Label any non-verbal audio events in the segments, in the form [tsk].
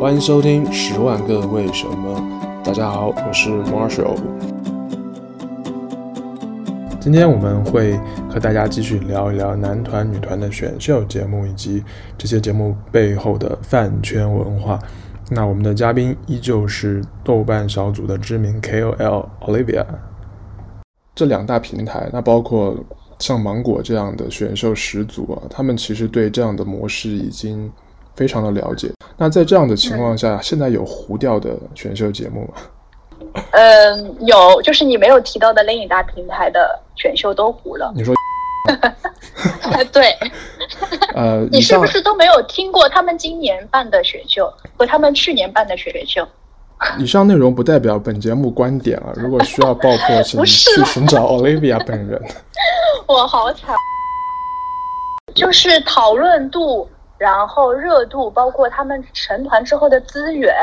欢迎收听《十万个为什么》。大家好，我是 Marshall。今天我们会和大家继续聊一聊男团、女团的选秀节目，以及这些节目背后的饭圈文化。那我们的嘉宾依旧是豆瓣小组的知名 KOL Olivia。这两大平台，那包括像芒果这样的选秀始祖啊，他们其实对这样的模式已经非常的了解。那在这样的情况下，现在有糊掉的选秀节目吗？嗯，有，就是你没有提到的另一大平台的选秀都糊了。你说？[laughs] 对。[laughs] 呃，[laughs] 你是不是都没有听过他们今年办的选秀和他们去年办的选秀？以上内容不代表本节目观点啊！如果需要爆破，请去寻找 Olivia 本人。我好惨，就是讨论度，然后热度，包括他们成团之后的资源，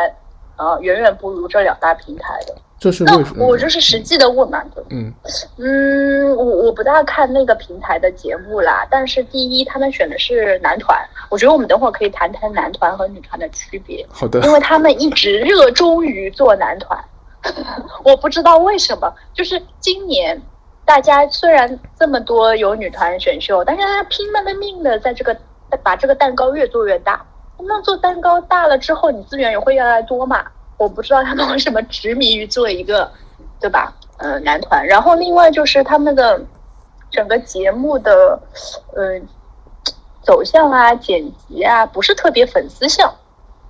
啊、呃，远远不如这两大平台的。这是为什么？我就是实际的问嘛。嗯嗯，我我不大看那个平台的节目啦。但是第一，他们选的是男团，我觉得我们等会儿可以谈谈男团和女团的区别。好的。因为他们一直热衷于做男团，[laughs] 我不知道为什么。就是今年大家虽然这么多有女团选秀，但是大家拼了命的在这个把这个蛋糕越做越大。那做蛋糕大了之后，你资源也会越来越多嘛。我不知道他们为什么执迷于做一个，对吧？呃，男团。然后另外就是他们的整个节目的，呃，走向啊、剪辑啊，不是特别粉丝向。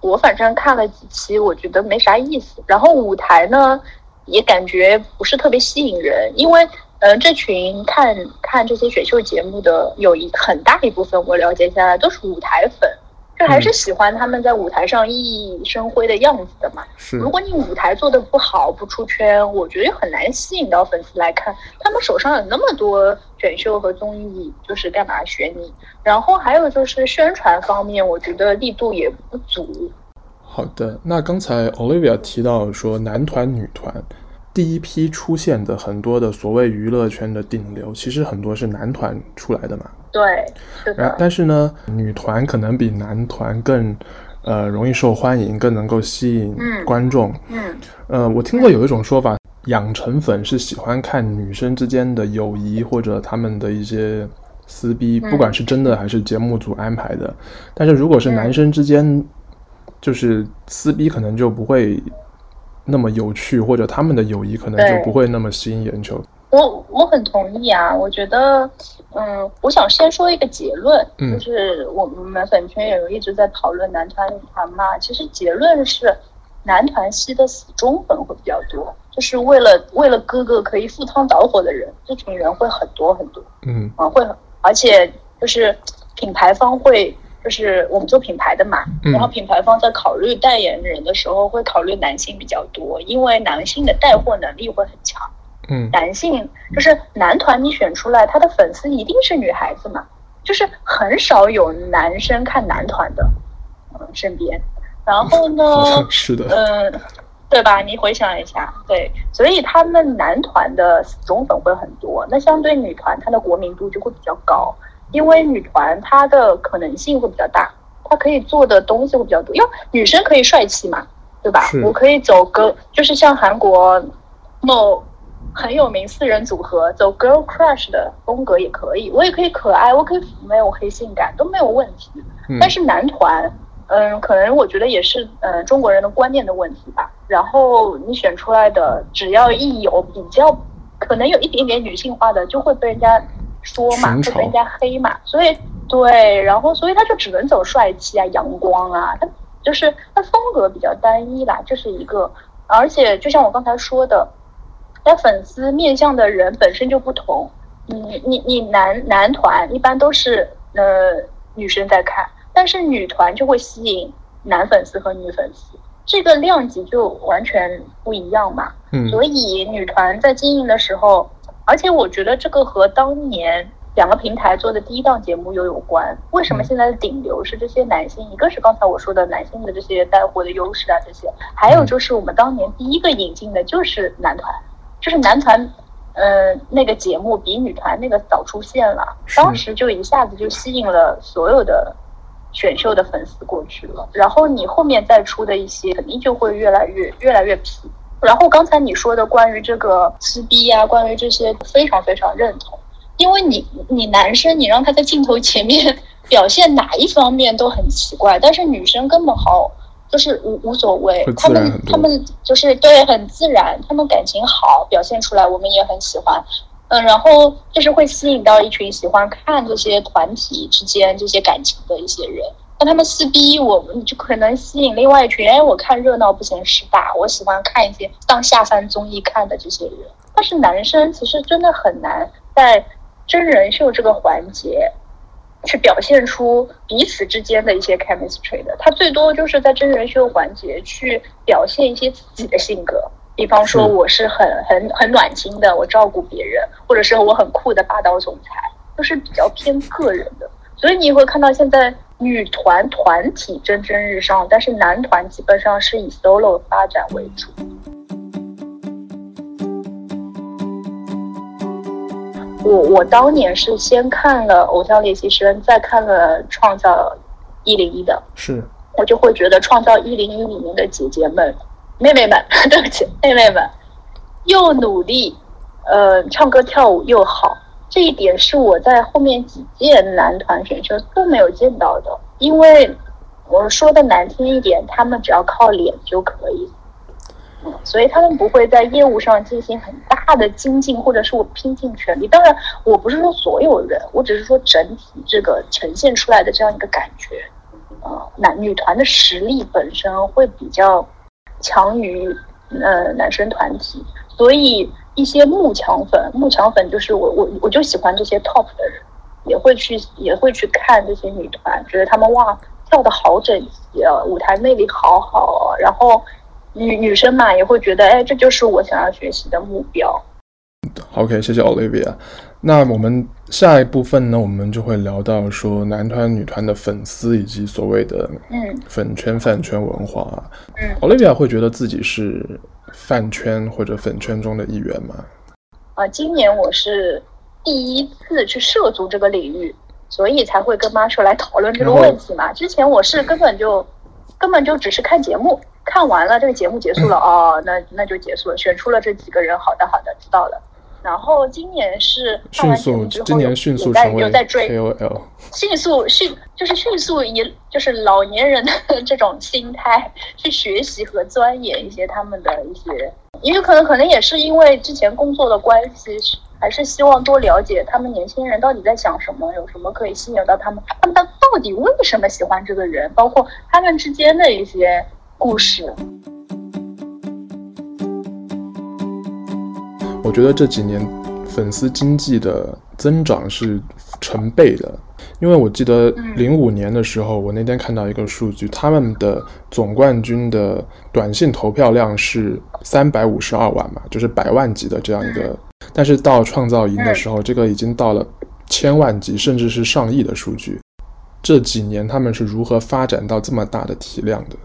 我反正看了几期，我觉得没啥意思。然后舞台呢，也感觉不是特别吸引人，因为，呃，这群看看这些选秀节目的，有一很大一部分我了解下来都是舞台粉。就还是喜欢他们在舞台上熠熠生辉的样子的嘛。是，如果你舞台做的不好，不出圈，我觉得很难吸引到粉丝来看。他们手上有那么多选秀和综艺，就是干嘛选你？然后还有就是宣传方面，我觉得力度也不足。好的，那刚才 Olivia 提到说男团、女团。第一批出现的很多的所谓娱乐圈的顶流，其实很多是男团出来的嘛。对，是的。但是呢，女团可能比男团更，呃，容易受欢迎，更能够吸引观众。嗯。嗯呃，我听过有一种说法，嗯、养成粉是喜欢看女生之间的友谊或者他们的一些撕逼，不管是真的还是节目组安排的。嗯、但是如果是男生之间，就是撕逼，可能就不会。那么有趣，或者他们的友谊可能就不会那么吸引眼球。我我很同意啊，我觉得，嗯，我想先说一个结论，嗯、就是我们粉圈也有一直在讨论男团女团嘛。其实结论是，男团系的死忠粉会比较多，就是为了为了哥哥可以赴汤蹈火的人，这群人会很多很多。嗯啊，会，而且就是品牌方会。就是我们做品牌的嘛，然后品牌方在考虑代言人的时候，会考虑男性比较多，因为男性的带货能力会很强。嗯，男性就是男团，你选出来他的粉丝一定是女孩子嘛，就是很少有男生看男团的，嗯，身边。然后呢，[laughs] 是的，嗯，对吧？你回想一下，对，所以他们男团的死忠粉会很多，那相对女团，它的国民度就会比较高。因为女团她的可能性会比较大，她可以做的东西会比较多。因为女生可以帅气嘛，对吧？我可以走歌，就是像韩国某很有名四人组合走 girl crush 的风格也可以。我也可以可爱，我可以妩媚，我可以性感，都没有问题。但是男团，嗯，可能我觉得也是嗯中国人的观念的问题吧。然后你选出来的，只要一有比较可能有一点点女性化的，就会被人家。说嘛，会被人家黑嘛，所以对，然后所以他就只能走帅气啊、阳光啊，他就是他风格比较单一啦，这是一个。而且就像我刚才说的，他粉丝面向的人本身就不同。你你你男男团一般都是呃女生在看，但是女团就会吸引男粉丝和女粉丝，这个量级就完全不一样嘛。嗯，所以女团在经营的时候。而且我觉得这个和当年两个平台做的第一档节目又有关。为什么现在的顶流是这些男性？一个是刚才我说的男性的这些带货的优势啊，这些，还有就是我们当年第一个引进的就是男团，就是男团，呃，那个节目比女团那个早出现了，当时就一下子就吸引了所有的选秀的粉丝过去了，然后你后面再出的一些肯定就会越来越越来越皮。然后刚才你说的关于这个撕逼啊，关于这些非常非常认同，因为你你男生你让他在镜头前面表现哪一方面都很奇怪，但是女生根本好就是无无所谓，他们他们就是对很自然，他们感情好表现出来，我们也很喜欢，嗯，然后就是会吸引到一群喜欢看这些团体之间这些感情的一些人。那他们撕逼，我们就可能吸引另外一群。哎，我看热闹不嫌事大，我喜欢看一些当下饭综艺看的这些人。但是男生其实真的很难在真人秀这个环节去表现出彼此之间的一些 chemistry 的。他最多就是在真人秀环节去表现一些自己的性格，比方说我是很很很暖心的，我照顾别人，或者是我很酷的霸道总裁，都是比较偏个人的。所以你会看到现在。女团团体蒸蒸日上，但是男团基本上是以 solo 发展为主。我我当年是先看了《偶像练习生》，再看了《创造一零一》的，是，我就会觉得《创造一零一》里面的姐姐们、妹妹们，[laughs] 对不起，妹妹们又努力，呃，唱歌跳舞又好。这一点是我在后面几届男团选秀都没有见到的，因为我说的难听一点，他们只要靠脸就可以，所以他们不会在业务上进行很大的精进，或者是我拼尽全力。当然，我不是说所有人，我只是说整体这个呈现出来的这样一个感觉，呃，男女团的实力本身会比较强于呃男生团体，所以。一些慕强粉，慕强粉就是我，我我就喜欢这些 top 的人，也会去也会去看这些女团，觉得她们哇跳的好整齐啊，舞台魅力好好啊，然后女女生嘛也会觉得，哎，这就是我想要学习的目标。OK，谢谢 Olivia。那我们下一部分呢，我们就会聊到说男团、女团的粉丝以及所谓的嗯粉圈、饭圈文化。嗯，Olivia 会觉得自己是。饭圈或者粉圈中的一员吗？啊，今年我是第一次去涉足这个领域，所以才会跟 Marshall 来讨论这个问题嘛。之前我是根本就根本就只是看节目，看完了这个节目结束了，[laughs] 哦，那那就结束了，选出了这几个人，好的好的，知道了。然后今年是迅速，今年迅速成为 KOL，迅速迅就是迅速以就是老年人的 [laughs] 这种心态去学习和钻研一些他们的一些，因为可能可能也是因为之前工作的关系，还是希望多了解他们年轻人到底在想什么，有什么可以吸引到他们，他们到到底为什么喜欢这个人，包括他们之间的一些故事。我觉得这几年粉丝经济的增长是成倍的，因为我记得零五年的时候，我那天看到一个数据，他们的总冠军的短信投票量是三百五十二万嘛，就是百万级的这样一个，但是到创造营的时候，这个已经到了千万级，甚至是上亿的数据。这几年他们是如何发展到这么大的体量的？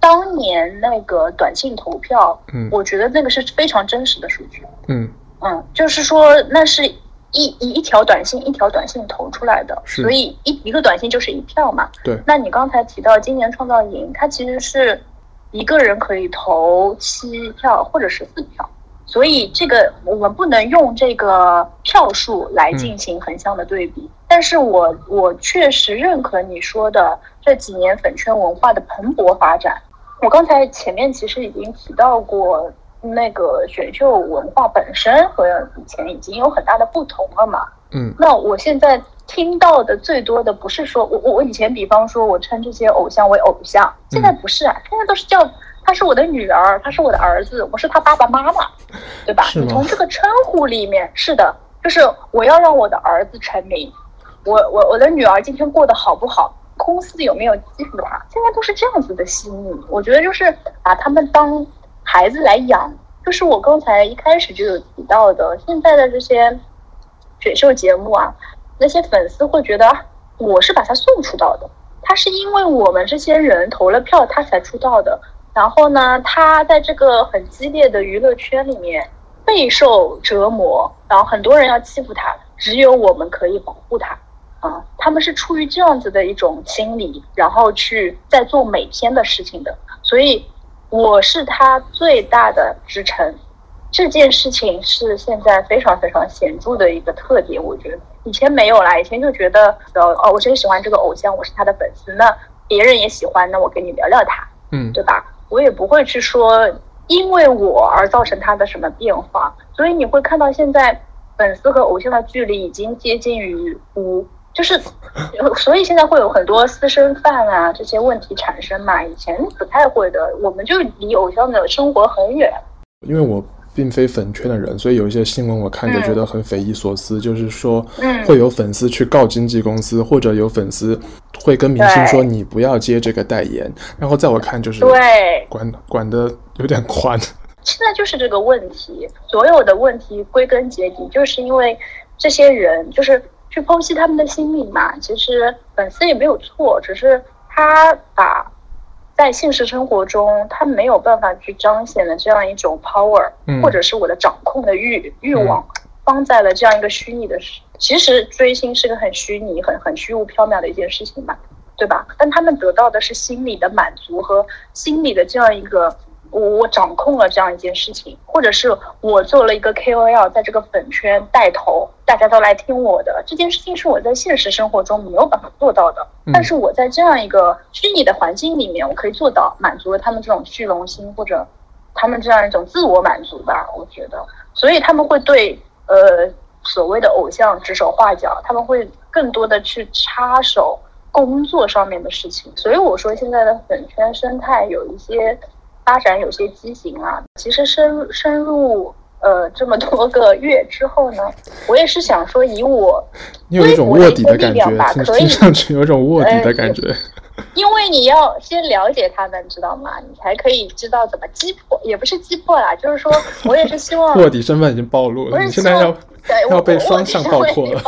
当年那个短信投票，嗯，我觉得那个是非常真实的数据，嗯。嗯，就是说那是一一一条短信一条短信投出来的，所以一一个短信就是一票嘛，对。那你刚才提到今年创造营，它其实是一个人可以投七票或者十四票，所以这个我们不能用这个票数来进行横向的对比，嗯，但是我我确实认可你说的这几年粉圈文化的蓬勃发展。我刚才前面其实已经提到过，那个选秀文化本身和以前已经有很大的不同了嘛。嗯，那我现在听到的最多的不是说我我我以前比方说我称这些偶像为偶像，现在不是啊，现在都是叫他是我的女儿，他是我的儿子，我是他爸爸妈妈，对吧？你从这个称呼里面，是的，就是我要让我的儿子成名，我我我的女儿今天过得好不好？公司有没有欺负他？现在都是这样子的心理，我觉得就是把他们当孩子来养。就是我刚才一开始就有提到的，现在的这些选秀节目啊，那些粉丝会觉得我是把他送出道的，他是因为我们这些人投了票，他才出道的。然后呢，他在这个很激烈的娱乐圈里面备受折磨，然后很多人要欺负他，只有我们可以保护他。啊，他他们是出于这样子的一种心理，然后去在做每天的事情的。所以我是他最大的支撑。这件事情是现在非常非常显著的一个特点，我觉得以前没有啦，以前就觉得哦，我真喜欢这个偶像，我是他的粉丝，那别人也喜欢，那我跟你聊聊他，嗯，对吧？我也不会去说因为我而造成他的什么变化，所以你会看到现在粉丝和偶像的距离已经接近于无，就是所以现在会有很多私生饭啊这些问题产生嘛，以前不太会的，我们就离偶像的生活很远，因为我。并非粉圈的人，所以有一些新闻我看着觉得很匪夷所思。嗯、就是说，会有粉丝去告经纪公司，或者有粉丝会跟明星说你不要接这个代言。然后在我看就是对管管的有点宽。现在就是这个问题，所有的问题归根结底就是因为这些人就是去剖析他们的心理嘛。其实粉丝也没有错，只是他把。在现实生活中，他没有办法去彰显的这样一种 power，、嗯、或者是我的掌控的欲欲望，放在了这样一个虚拟的。其实追星是个很虚拟、很很虚无缥缈的一件事情嘛，对吧？但他们得到的是心理的满足和心理的这样一个。我我掌控了这样一件事情，或者是我做了一个 KOL，在这个粉圈带头，大家都来听我的这件事情，是我在现实生活中没有办法做到的。但是我在这样一个虚拟的环境里面，我可以做到，满足了他们这种虚荣心，或者他们这样一种自我满足吧。我觉得，所以他们会对呃所谓的偶像指手画脚，他们会更多的去插手工作上面的事情。所以我说，现在的粉圈生态有一些。发展有些畸形啊，其实深深入呃这么多个月之后呢，我也是想说，以我你有一种卧底的感觉，可以听上去有一种卧底的感觉。因为你要先了解他们，知道吗？你才可以知道怎么击破，也不是击破啦，就是说我也是希望 [laughs] 卧底身份已经暴露了，你现在要要被双向爆破了。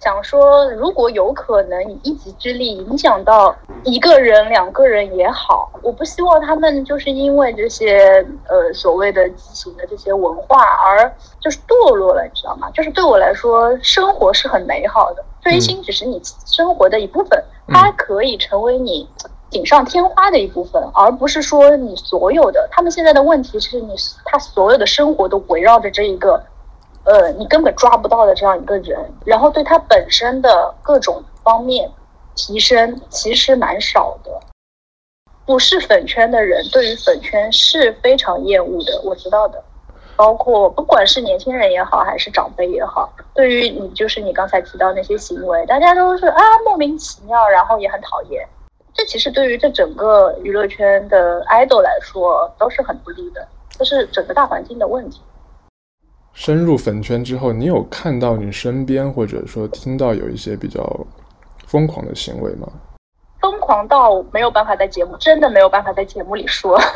想说，如果有可能以一己之力影响到一个人、两个人也好，我不希望他们就是因为这些呃所谓的畸形的这些文化而就是堕落了，你知道吗？就是对我来说，生活是很美好的，追星只是你生活的一部分，它可以成为你锦上添花的一部分，而不是说你所有的。他们现在的问题是你他所有的生活都围绕着这一个。呃，你根本抓不到的这样一个人，然后对他本身的各种方面提升其实蛮少的。不是粉圈的人对于粉圈是非常厌恶的，我知道的。包括不管是年轻人也好，还是长辈也好，对于你就是你刚才提到那些行为，大家都是啊莫名其妙，然后也很讨厌。这其实对于这整个娱乐圈的 idol 来说都是很不利的，这是整个大环境的问题。深入粉圈之后，你有看到你身边或者说听到有一些比较疯狂的行为吗？疯狂到没有办法在节目，真的没有办法在节目里说。[laughs]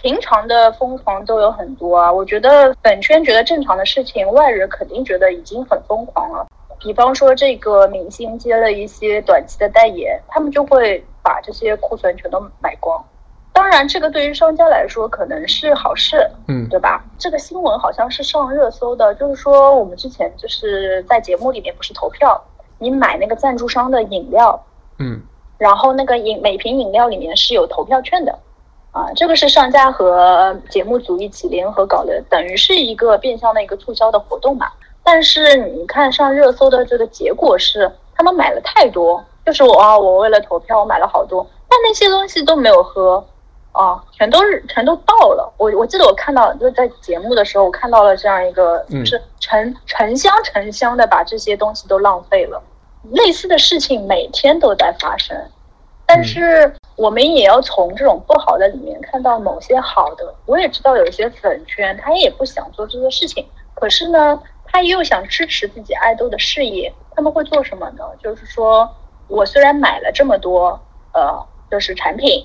平常的疯狂都有很多啊，我觉得粉圈觉得正常的事情，外人肯定觉得已经很疯狂了。比方说，这个明星接了一些短期的代言，他们就会把这些库存全都买光。当然，这个对于商家来说可能是好事，嗯，对吧？这个新闻好像是上热搜的，就是说我们之前就是在节目里面不是投票，你买那个赞助商的饮料，嗯，然后那个饮每瓶饮料里面是有投票券的，啊，这个是商家和节目组一起联合搞的，等于是一个变相的一个促销的活动嘛。但是你看上热搜的这个结果是，他们买了太多，就是我啊，我为了投票我买了好多，但那些东西都没有喝。啊，全都是全都到了。我我记得我看到就是在节目的时候，我看到了这样一个，就是成成箱成箱的把这些东西都浪费了。类似的事情每天都在发生，但是我们也要从这种不好的里面看到某些好的。我也知道有一些粉圈他也不想做这些事情，可是呢，他又想支持自己爱豆的事业，他们会做什么呢？就是说我虽然买了这么多，呃，就是产品。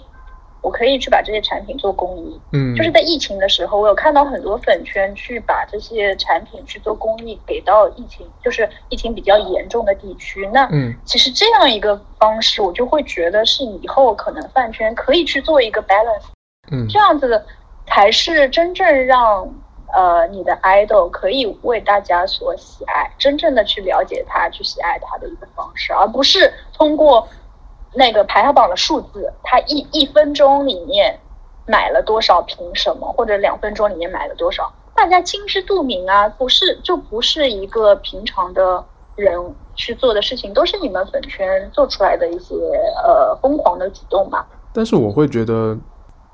我可以去把这些产品做公益，嗯，就是在疫情的时候，我有看到很多粉圈去把这些产品去做公益，给到疫情，就是疫情比较严重的地区。那，嗯，其实这样一个方式，我就会觉得是以后可能饭圈可以去做一个 balance，嗯，这样子才是真正让呃，你的 idol 可以为大家所喜爱，真正的去了解他，去喜爱他的一个方式，而不是通过那个排行榜的数字，他一一分钟里面买了多少瓶什么，或者两分钟里面买了多少，大家心知肚明啊，不是就不是一个平常的人去做的事情，都是你们粉圈做出来的一些呃疯狂的举动嘛。但是我会觉得。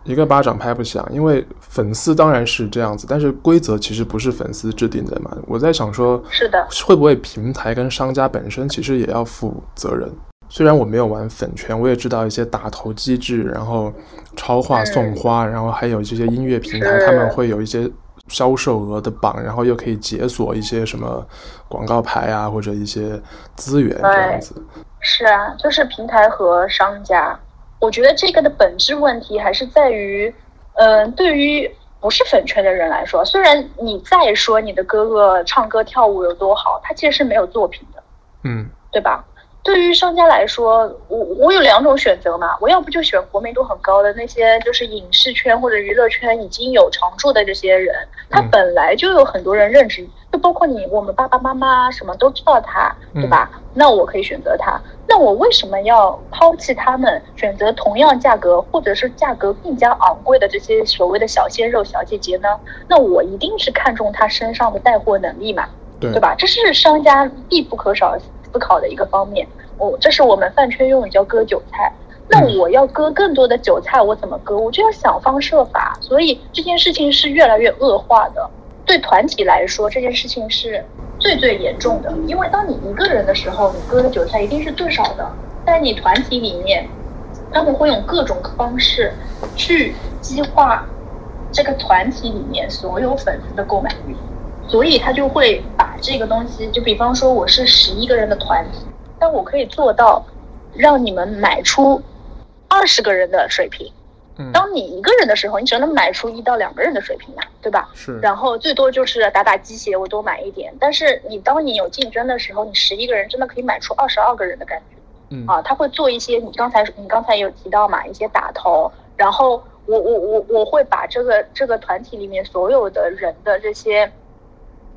一个巴掌拍不响，因为粉丝当然是这样子，但是规则其实不是粉丝制定的嘛。我在想说，是的，会不会平台跟商家本身其实也要负责任？虽然我没有玩粉圈，我也知道一些打头机制，然后超话送花，嗯、然后还有这些音乐平台，他们会有一些销售额的榜，然后又可以解锁一些什么广告牌啊，或者一些资源这样子。是啊，就是平台和商家。我觉得这个的本质问题还是在于，嗯、呃，对于不是粉圈的人来说，虽然你再说你的哥哥唱歌跳舞有多好，他其实是没有作品的，嗯，对吧？对于商家来说，我我有两种选择嘛，我要不就选国民度很高的那些，就是影视圈或者娱乐圈已经有常驻的这些人，他本来就有很多人认识，就包括你，我们爸爸妈妈什么都知道他，对吧？嗯、那我可以选择他，那我为什么要抛弃他们，选择同样价格或者是价格更加昂贵的这些所谓的小鲜肉、小姐姐呢？那我一定是看中他身上的带货能力嘛，对，对吧？这是商家必不可少。思考的一个方面，哦，这是我们饭圈用语叫割韭菜。那我要割更多的韭菜，我怎么割？我就要想方设法。所以这件事情是越来越恶化的。对团体来说，这件事情是最最严重的。因为当你一个人的时候，你割的韭菜一定是最少的。在你团体里面，他们会用各种方式去激化这个团体里面所有粉丝的购买欲。所以他就会把这个东西，就比方说我是十一个人的团体，但我可以做到让你们买出二十个人的水平。嗯，当你一个人的时候，你只能买出一到两个人的水平嘛，对吧？是。然后最多就是打打鸡血，我多买一点。但是你当你有竞争的时候，你十一个人真的可以买出二十二个人的感觉。嗯。啊，他会做一些你刚才你刚才有提到嘛，一些打头。然后我我我我会把这个这个团体里面所有的人的这些。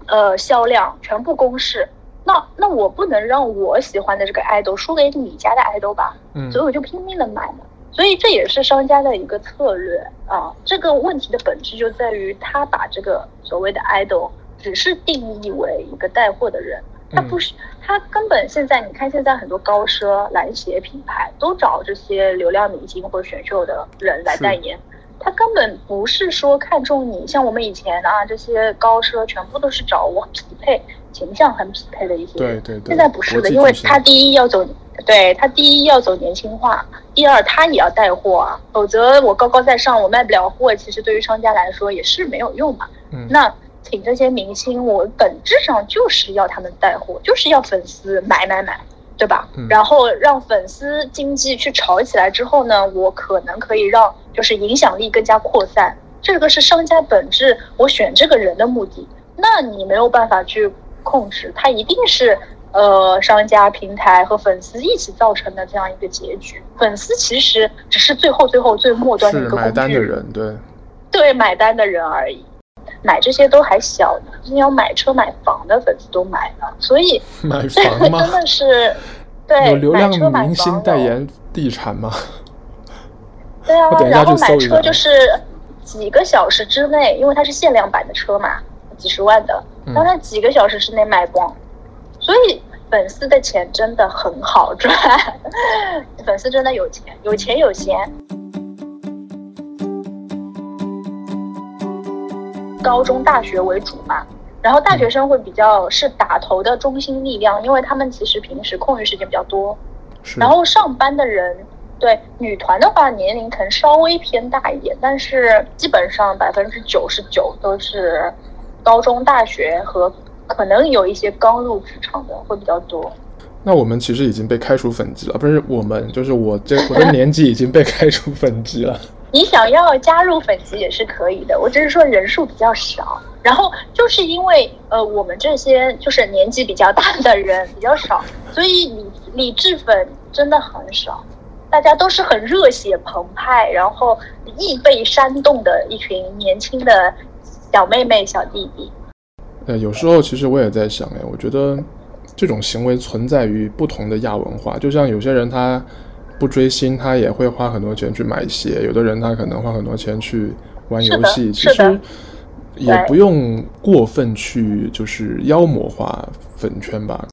呃，销量全部公示，那那我不能让我喜欢的这个爱豆输给你家的爱豆吧？嗯，所以我就拼命的买嘛。所以这也是商家的一个策略啊。这个问题的本质就在于他把这个所谓的爱豆只是定义为一个带货的人，他不是，他根本现在你看现在很多高奢篮鞋品牌都找这些流量明星或者选秀的人来代言。他根本不是说看中你，像我们以前啊，这些高奢全部都是找我匹配形象很匹配的一些人。对对对。现在不是的，因为他第一要走，对他第一要走年轻化，第二他也要带货啊，否则我高高在上，我卖不了货，其实对于商家来说也是没有用嘛。嗯。那请这些明星，我本质上就是要他们带货，就是要粉丝买买买。对吧？然后让粉丝经济去炒起来之后呢，我可能可以让就是影响力更加扩散。这个是商家本质，我选这个人的目的。那你没有办法去控制，它一定是呃商家、平台和粉丝一起造成的这样一个结局。粉丝其实只是最后最后最末端的一个工具，买单的人，对对，买单的人而已。买这些都还小呢，你要买车买房的粉丝都买了，所以买 [laughs] 房吗？真的是 [laughs] 对，有流量明星代言地产吗？[laughs] 对啊，然后买车就是几个小时之内，因为它是限量版的车嘛，几十万的，让它几个小时之内卖光，嗯、所以粉丝的钱真的很好赚，粉丝真的有钱，有钱有闲。高中、大学为主嘛，然后大学生会比较是打头的中心力量，因为他们其实平时空余时间比较多。然后上班的人，对女团的话，年龄可能稍微偏大一点，但是基本上百分之九十九都是高中、大学和可能有一些刚入职场的会比较多。那我们其实已经被开除粉籍了，不是我们，就是我这我的年纪已经被开除粉籍了。你想要加入粉丝也是可以的，我只是说人数比较少。然后就是因为呃，我们这些就是年纪比较大的人比较少，所以理理智粉真的很少。大家都是很热血澎湃，然后易被煽动的一群年轻的小妹妹、小弟弟。呃，有时候其实我也在想，哎，我觉得这种行为存在于不同的亚文化，就像有些人他不追星，他也会花很多钱去买鞋；有的人他可能花很多钱去玩游戏。其实也不用过分去就是妖魔化粉圈吧。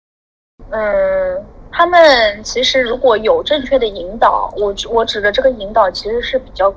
嗯，他们其实如果有正确的引导，我我指的这个引导其实是比较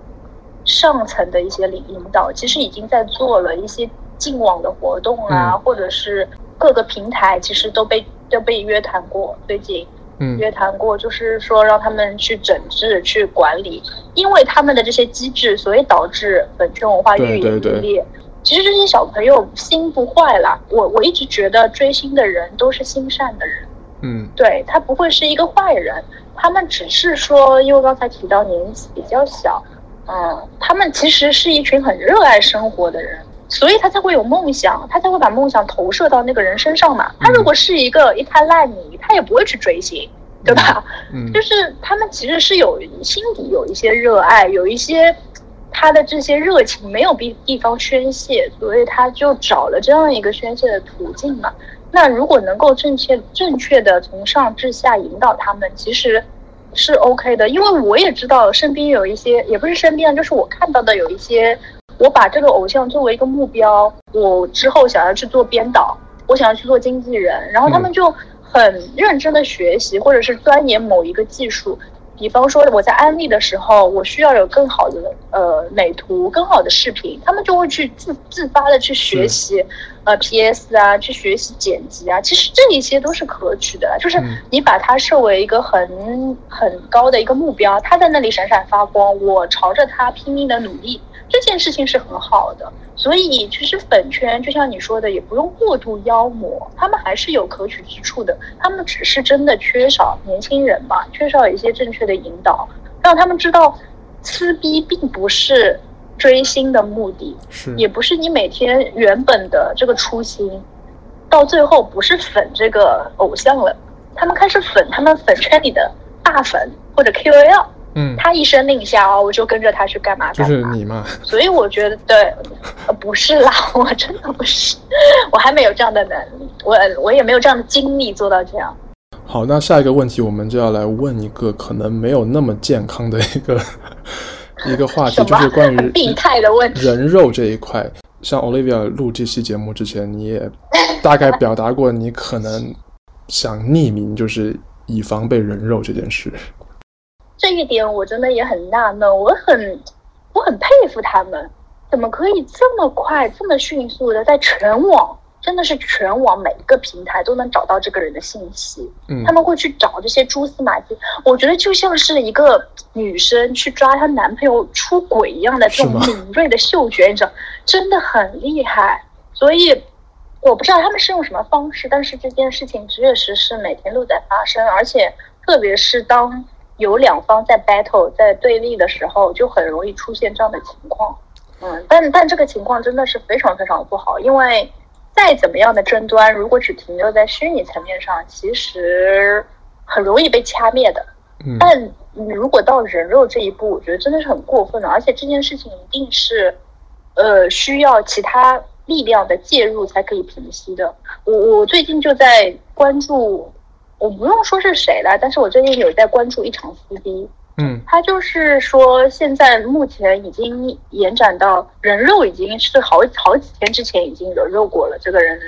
上层的一些领引导，其实已经在做了一些。进网的活动啊，嗯、或者是各个平台，其实都被都被约谈过。最近，嗯，约谈过，就是说让他们去整治、去管理，因为他们的这些机制，所以导致本圈文化愈演愈烈。对对对。其实这些小朋友心不坏啦，我我一直觉得追星的人都是心善的人。嗯，对，他不会是一个坏人，他们只是说，因为刚才提到年纪比较小，嗯，他们其实是一群很热爱生活的人。所以他才会有梦想，他才会把梦想投射到那个人身上嘛。他如果是一个一滩烂泥，他也不会去追星，对吧？嗯，就是他们其实是有心底有一些热爱，有一些他的这些热情没有地地方宣泄，所以他就找了这样一个宣泄的途径嘛。那如果能够正确正确的从上至下引导他们，其实是 OK 的。因为我也知道身边有一些，也不是身边，就是我看到的有一些。我把这个偶像作为一个目标，我之后想要去做编导，我想要去做经纪人，然后他们就很认真的学习，或者是钻研某一个技术。比方说我在安利的时候，我需要有更好的呃美图、更好的视频，他们就会去自自发的去学习，呃 PS 啊，去学习剪辑啊。其实这一些都是可取的，就是你把它设为一个很很高的一个目标，它在那里闪闪发光，我朝着它拼命的努力。这件事情是很好的，所以其实粉圈就像你说的，也不用过度妖魔，他们还是有可取之处的。他们只是真的缺少年轻人吧，缺少一些正确的引导，让他们知道，撕逼并不是追星的目的，是也不是你每天原本的这个初心，到最后不是粉这个偶像了，他们开始粉他们粉圈里的大粉或者 KOL。嗯，他一声令下哦，我就跟着他去干嘛干嘛。就是你嘛。所以我觉得对，呃，不是啦，我真的不是，我还没有这样的能力，我我也没有这样的精力做到这样。好，那下一个问题，我们就要来问一个可能没有那么健康的一个一个话题，就是关于 [laughs] 病态的问题，人肉这一块。像 Olivia 录这期节目之前，你也大概表达过你可能想匿名，就是以防被人肉这件事。这一点我真的也很纳闷，我很我很佩服他们，怎么可以这么快、这么迅速的在全网，真的是全网每一个平台都能找到这个人的信息。嗯，他们会去找这些蛛丝马迹，我觉得就像是一个女生去抓她男朋友出轨一样的这种敏锐的嗅觉，你知道，真的很厉害。所以我不知道他们是用什么方式，但是这件事情确确实是每天都在发生，而且特别是当。有两方在 battle 在对立的时候，就很容易出现这样的情况。嗯，但但这个情况真的是非常非常不好，因为再怎么样的争端，如果只停留在虚拟层面上，其实很容易被掐灭的。但你如果到人肉这一步，我觉得真的是很过分的，而且这件事情一定是，呃，需要其他力量的介入才可以平息的。我我最近就在关注。我不用说是谁了，但是我最近有在关注一场撕逼，嗯，他就是说现在目前已经延展到人肉，已经是好好几天之前已经人肉过了，这个人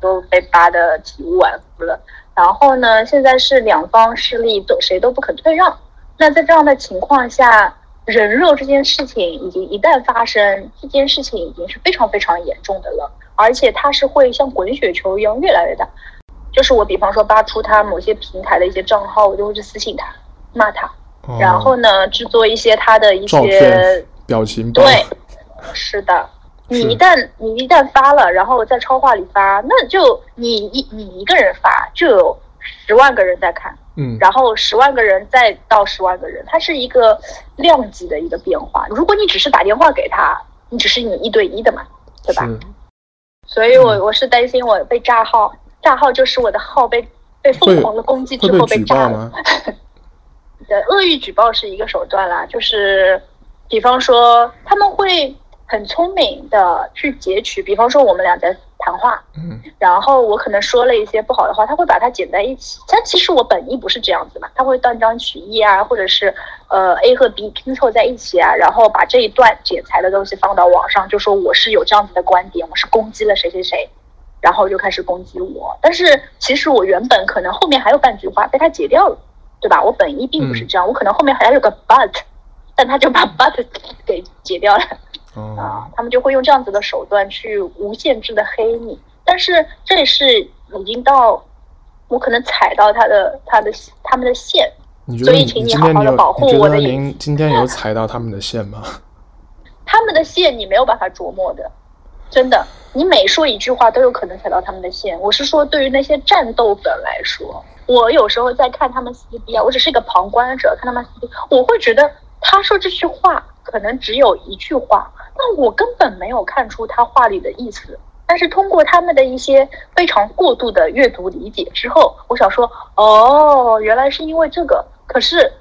都被扒得体无完肤了。然后呢，现在是两方势力都谁都不肯退让。那在这样的情况下，人肉这件事情已经一旦发生，这件事情已经是非常非常严重的了，而且它是会像滚雪球一样越来越大。就是我，比方说扒出他某些平台的一些账号，我就会去私信他，骂他，哦、然后呢，制作一些他的一些表情。对，是的，你一旦你一旦发了，然后在超话里发，那就你一你一个人发，就有十万个人在看，嗯，然后十万个人再到十万个人，它是一个量级的一个变化。如果你只是打电话给他，你只是你一对一的嘛，对吧？是所以我，我是担心我被炸号。炸号就是我的号被被疯狂的攻击之后被炸了。[laughs] 对，恶意举报是一个手段啦，就是比方说他们会很聪明的去截取，比方说我们俩在谈话，嗯，然后我可能说了一些不好的话，他会把它剪在一起。但其实我本意不是这样子嘛，他会断章取义啊，或者是呃 A 和 B 拼凑在一起啊，然后把这一段剪裁的东西放到网上，就说我是有这样子的观点，我是攻击了谁谁谁，然后就开始攻击我。但是其实我原本可能后面还有半句话被他截掉了，对吧？我本意并不是这样，嗯、我可能后面还有个 but，但他就把 but 给截掉了。哦、啊，他们就会用这样子的手段去无限制的黑你，但是这里是已经到我可能踩到他的他的他们的线，所以请你好好的保护我的隐私。您今天有 [laughs] 踩到他们的线吗？他们的线你没有办法琢磨的，真的，你每说一句话都有可能踩到他们的线。我是说，对于那些战斗粉来说，我有时候在看他们撕逼啊，我只是一个旁观者，看他们撕逼，我会觉得他说这句话可能只有一句话。那我根本没有看出他话里的意思，但是通过他们的一些非常过度的阅读理解之后，我想说，哦，原来是因为这个。可是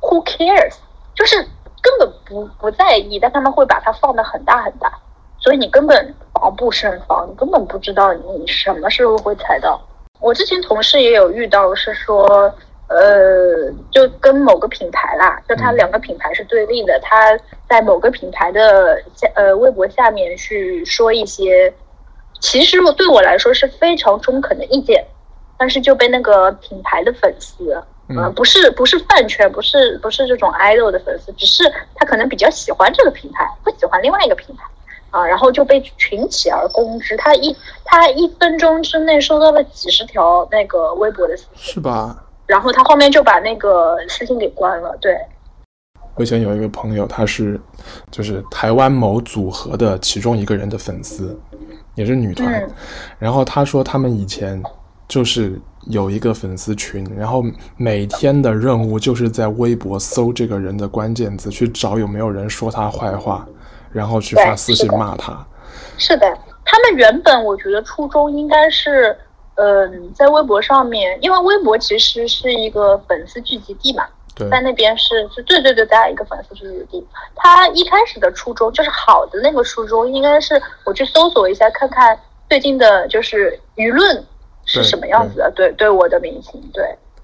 ，who cares？就是根本不不在意，但他们会把它放得很大很大，所以你根本防不胜防，你根本不知道你什么时候会踩到。我之前同事也有遇到，是说。呃，就跟某个品牌啦，就它两个品牌是对立的。他在某个品牌的下呃微博下面去说一些，其实我对我来说是非常中肯的意见，但是就被那个品牌的粉丝，嗯、呃，不是不是饭圈，不是不是这种 idol 的粉丝，只是他可能比较喜欢这个品牌，不喜欢另外一个品牌啊，然后就被群起而攻之。他一他一分钟之内收到了几十条那个微博的私信，是吧？然后他后面就把那个私信给关了。对，我以前有一个朋友，他是就是台湾某组合的其中一个人的粉丝，也是女团。嗯、然后他说他们以前就是有一个粉丝群，然后每天的任务就是在微博搜这个人的关键字，去找有没有人说他坏话，然后去发私信骂他。是的，他们原本我觉得初衷应该是。嗯，在微博上面，因为微博其实是一个粉丝聚集地嘛，对在那边是是对对对，大家一个粉丝聚集地。他一开始的初衷就是好的，那个初衷应该是我去搜索一下，看看最近的就是舆论是什么样子的，对对，对我的明星对。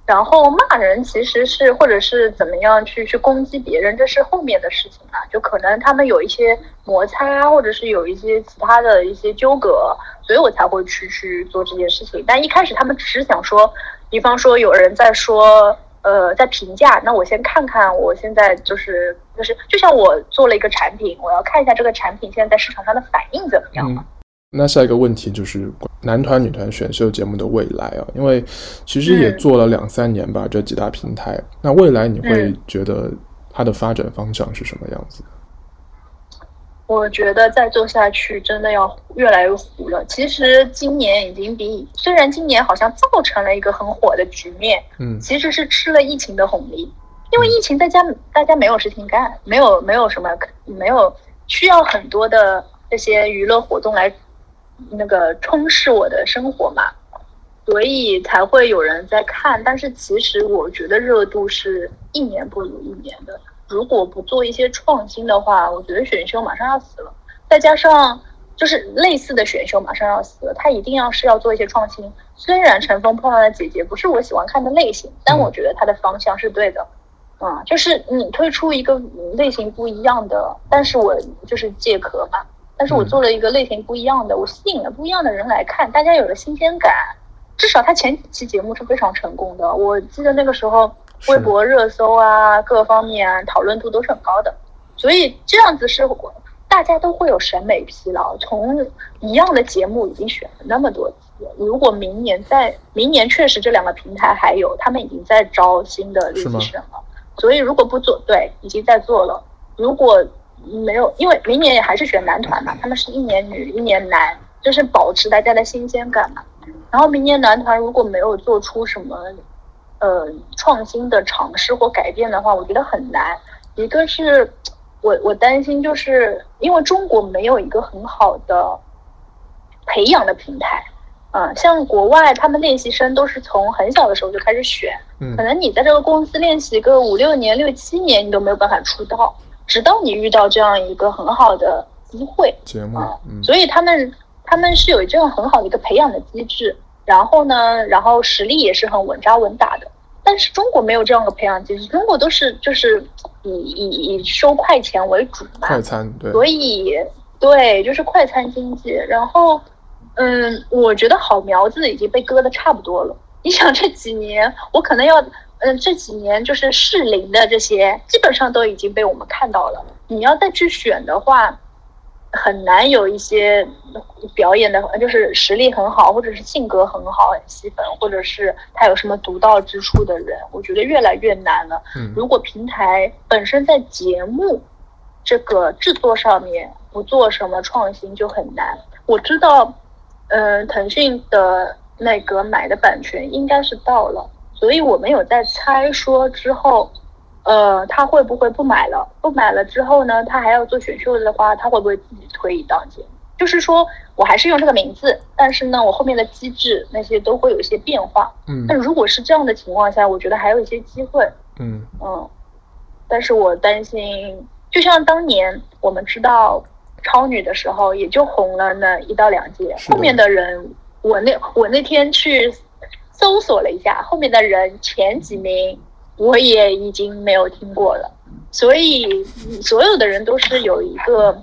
然后骂人其实是或者是怎么样去去攻击别人，这是后面的事情啊，就可能他们有一些摩擦，或者是有一些其他的一些纠葛，所以我才会去去做这件事情。但一开始他们只是想说，比方说有人在说，呃，在评价，那我先看看，我现在就是就是就像我做了一个产品，我要看一下这个产品现在在市场上的反应怎么样。嗯那下一个问题就是男团、女团选秀节目的未来啊，因为其实也做了两三年吧，嗯、这几大平台。那未来你会觉得它的发展方向是什么样子？我觉得再做下去真的要越来越糊了。其实今年已经比，虽然今年好像造成了一个很火的局面，嗯，其实是吃了疫情的红利，因为疫情大家、嗯、大家没有事情干，没有没有什么，没有需要很多的这些娱乐活动来。那个充实我的生活嘛，所以才会有人在看。但是其实我觉得热度是一年不如一年的。如果不做一些创新的话，我觉得选秀马上要死了。再加上就是类似的选秀马上要死了，他一定要是要做一些创新。虽然《乘风破浪的姐姐》不是我喜欢看的类型，但我觉得它的方向是对的。嗯，就是你推出一个类型不一样的，但是我就是借壳嘛。但是我做了一个类型不一样的，我吸引了不一样的人来看，大家有了新鲜感。至少他前几期节目是非常成功的，我记得那个时候微博热搜啊，各方面啊，讨论度都是很高的。所以这样子是大家都会有审美疲劳。从一样的节目已经选了那么多次，如果明年在明年确实这两个平台还有，他们已经在招新的练习生了。所以如果不做，对，已经在做了。如果没有，因为明年也还是选男团嘛，他们是一年女一年男，就是保持大家的新鲜感嘛。然后明年男团如果没有做出什么呃创新的尝试或改变的话，我觉得很难。一个是我我担心，就是因为中国没有一个很好的培养的平台，嗯，像国外他们练习生都是从很小的时候就开始选，嗯，可能你在这个公司练习个五六年、六七年，你都没有办法出道。直到你遇到这样一个很好的机会节目，嗯，所以他们他们是有这样很好的一个培养的机制，然后呢，然后实力也是很稳扎稳打的。但是中国没有这样的培养机制，中国都是就是以以以收快钱为主嘛，快餐对，所以对，就是快餐经济。然后，嗯，我觉得好苗子已经被割的差不多了。你想这几年，我可能要，嗯，这几年就是适龄的这些，基本上都已经被我们看到了。你要再去选的话。很难有一些表演的，就是实力很好，或者是性格很好、很吸粉，或者是他有什么独到之处的人，我觉得越来越难了。嗯，如果平台本身在节目这个制作上面不做什么创新，就很难。我知道，嗯，腾讯的那个买的版权应该是到了，所以我们有在猜说之后。呃，他会不会不买了？不买了之后呢？他还要做选秀的话，他会不会自己推一档节目？就是说我还是用这个名字，但是呢，我后面的机制那些都会有一些变化。嗯，但如果是这样的情况下，我觉得还有一些机会。嗯嗯，但是我担心，就像当年我们知道超女的时候，也就红了那一到两届，后面的人，我那我那天去搜索了一下，后面的人前几名。我也已经没有听过了，所以所有的人都是有一个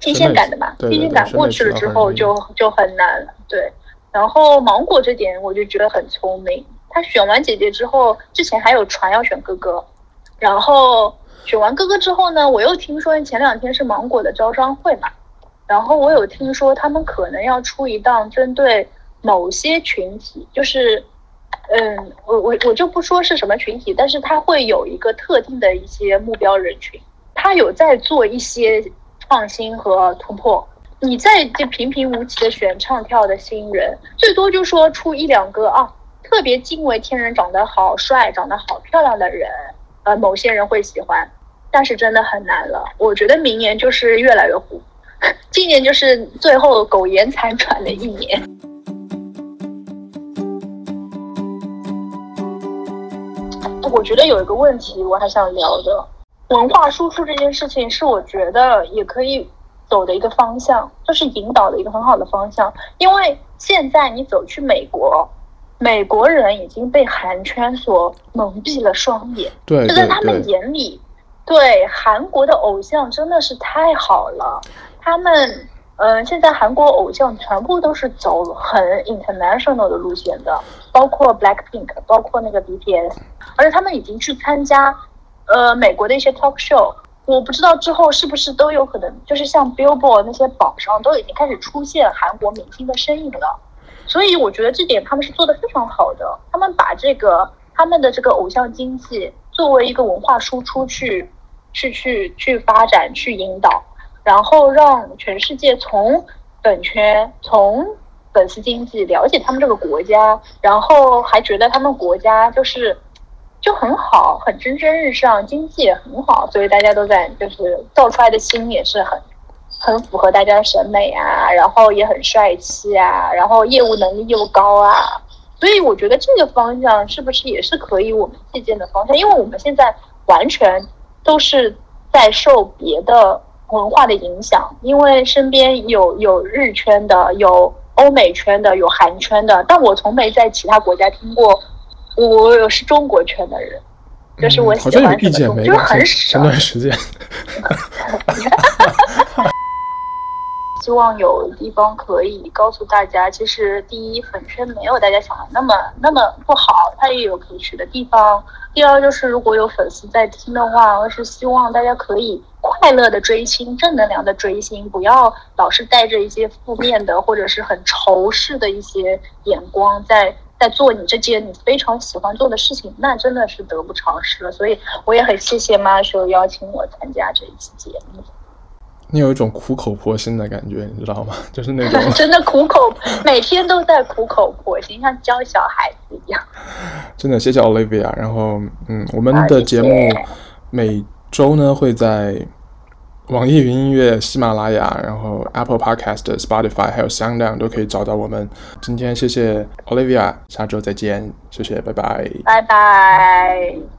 新鲜感的嘛，新鲜感过去了之后就就很难了。对，然后芒果这点我就觉得很聪明，他选完姐姐之后，之前还有传要选哥哥，然后选完哥哥之后呢，我又听说前两天是芒果的招商会嘛，然后我有听说他们可能要出一档针对某些群体，就是。嗯，我我我就不说是什么群体，但是他会有一个特定的一些目标人群，他有在做一些创新和突破。你在这平平无奇的选唱跳的新人，最多就说出一两个啊，特别惊为天人、长得好帅、长得好漂亮的人，呃，某些人会喜欢，但是真的很难了。我觉得明年就是越来越糊，[laughs] 今年就是最后苟延残喘的一年。我觉得有一个问题我还想聊的，文化输出这件事情是我觉得也可以走的一个方向，就是引导的一个很好的方向。因为现在你走去美国，美国人已经被韩圈所蒙蔽了双眼，对，就在他们眼里，对韩国的偶像真的是太好了，他们。嗯，现在韩国偶像全部都是走很 international 的路线的，包括 Blackpink，包括那个 BTS，而且他们已经去参加，呃，美国的一些 talk show。我不知道之后是不是都有可能，就是像 Billboard 那些榜上都已经开始出现韩国明星的身影了。所以我觉得这点他们是做得非常好的，他们把这个他们的这个偶像经济作为一个文化输出去，去去去发展，去引导。然后让全世界从本圈、从粉丝经济了解他们这个国家，然后还觉得他们国家就是 [tsk] 就很好，很蒸蒸日上，经济也很好，所以大家都在就是造出来的星也是很 [tsk] 很符合大家的审美啊，然后也很帅气啊，然后业务能力又高啊，所以我觉得这个方向是不是也是可以我们借鉴的方向？因为我们现在完全都是在受别的。文化的影响，因为身边有有日圈的，有欧美圈的，有韩圈的，但我从没在其他国家听过，我是中国圈的人，就是我喜欢就是很少。前段时间，[laughs] 希望有地方可以告诉大家，其实第一，粉圈没有大家想的那么那么不好，它也有可以去的地方。第二，就是如果有粉丝在听的话，我是希望大家可以。快乐的追星，正能量的追星，不要老是带着一些负面的或者是很仇视的一些眼光在在做你这件你非常喜欢做的事情，那真的是得不偿失了。所以我也很谢谢 Marshall 邀请我参加这一期节目。你有一种苦口婆心的感觉，你知道吗？[laughs] 就是那种 [laughs] 真的苦口，每天都在苦口婆心，像教小孩子一样。[laughs] 真的谢谢 Olivia，然后嗯，我们的节目每周呢会在。网易云音乐、喜马拉雅，然后 Apple Podcast、Spotify，还有 SoundOn 都可以找到我们。今天谢谢 Olivia，下周再见，谢谢，拜拜，拜拜。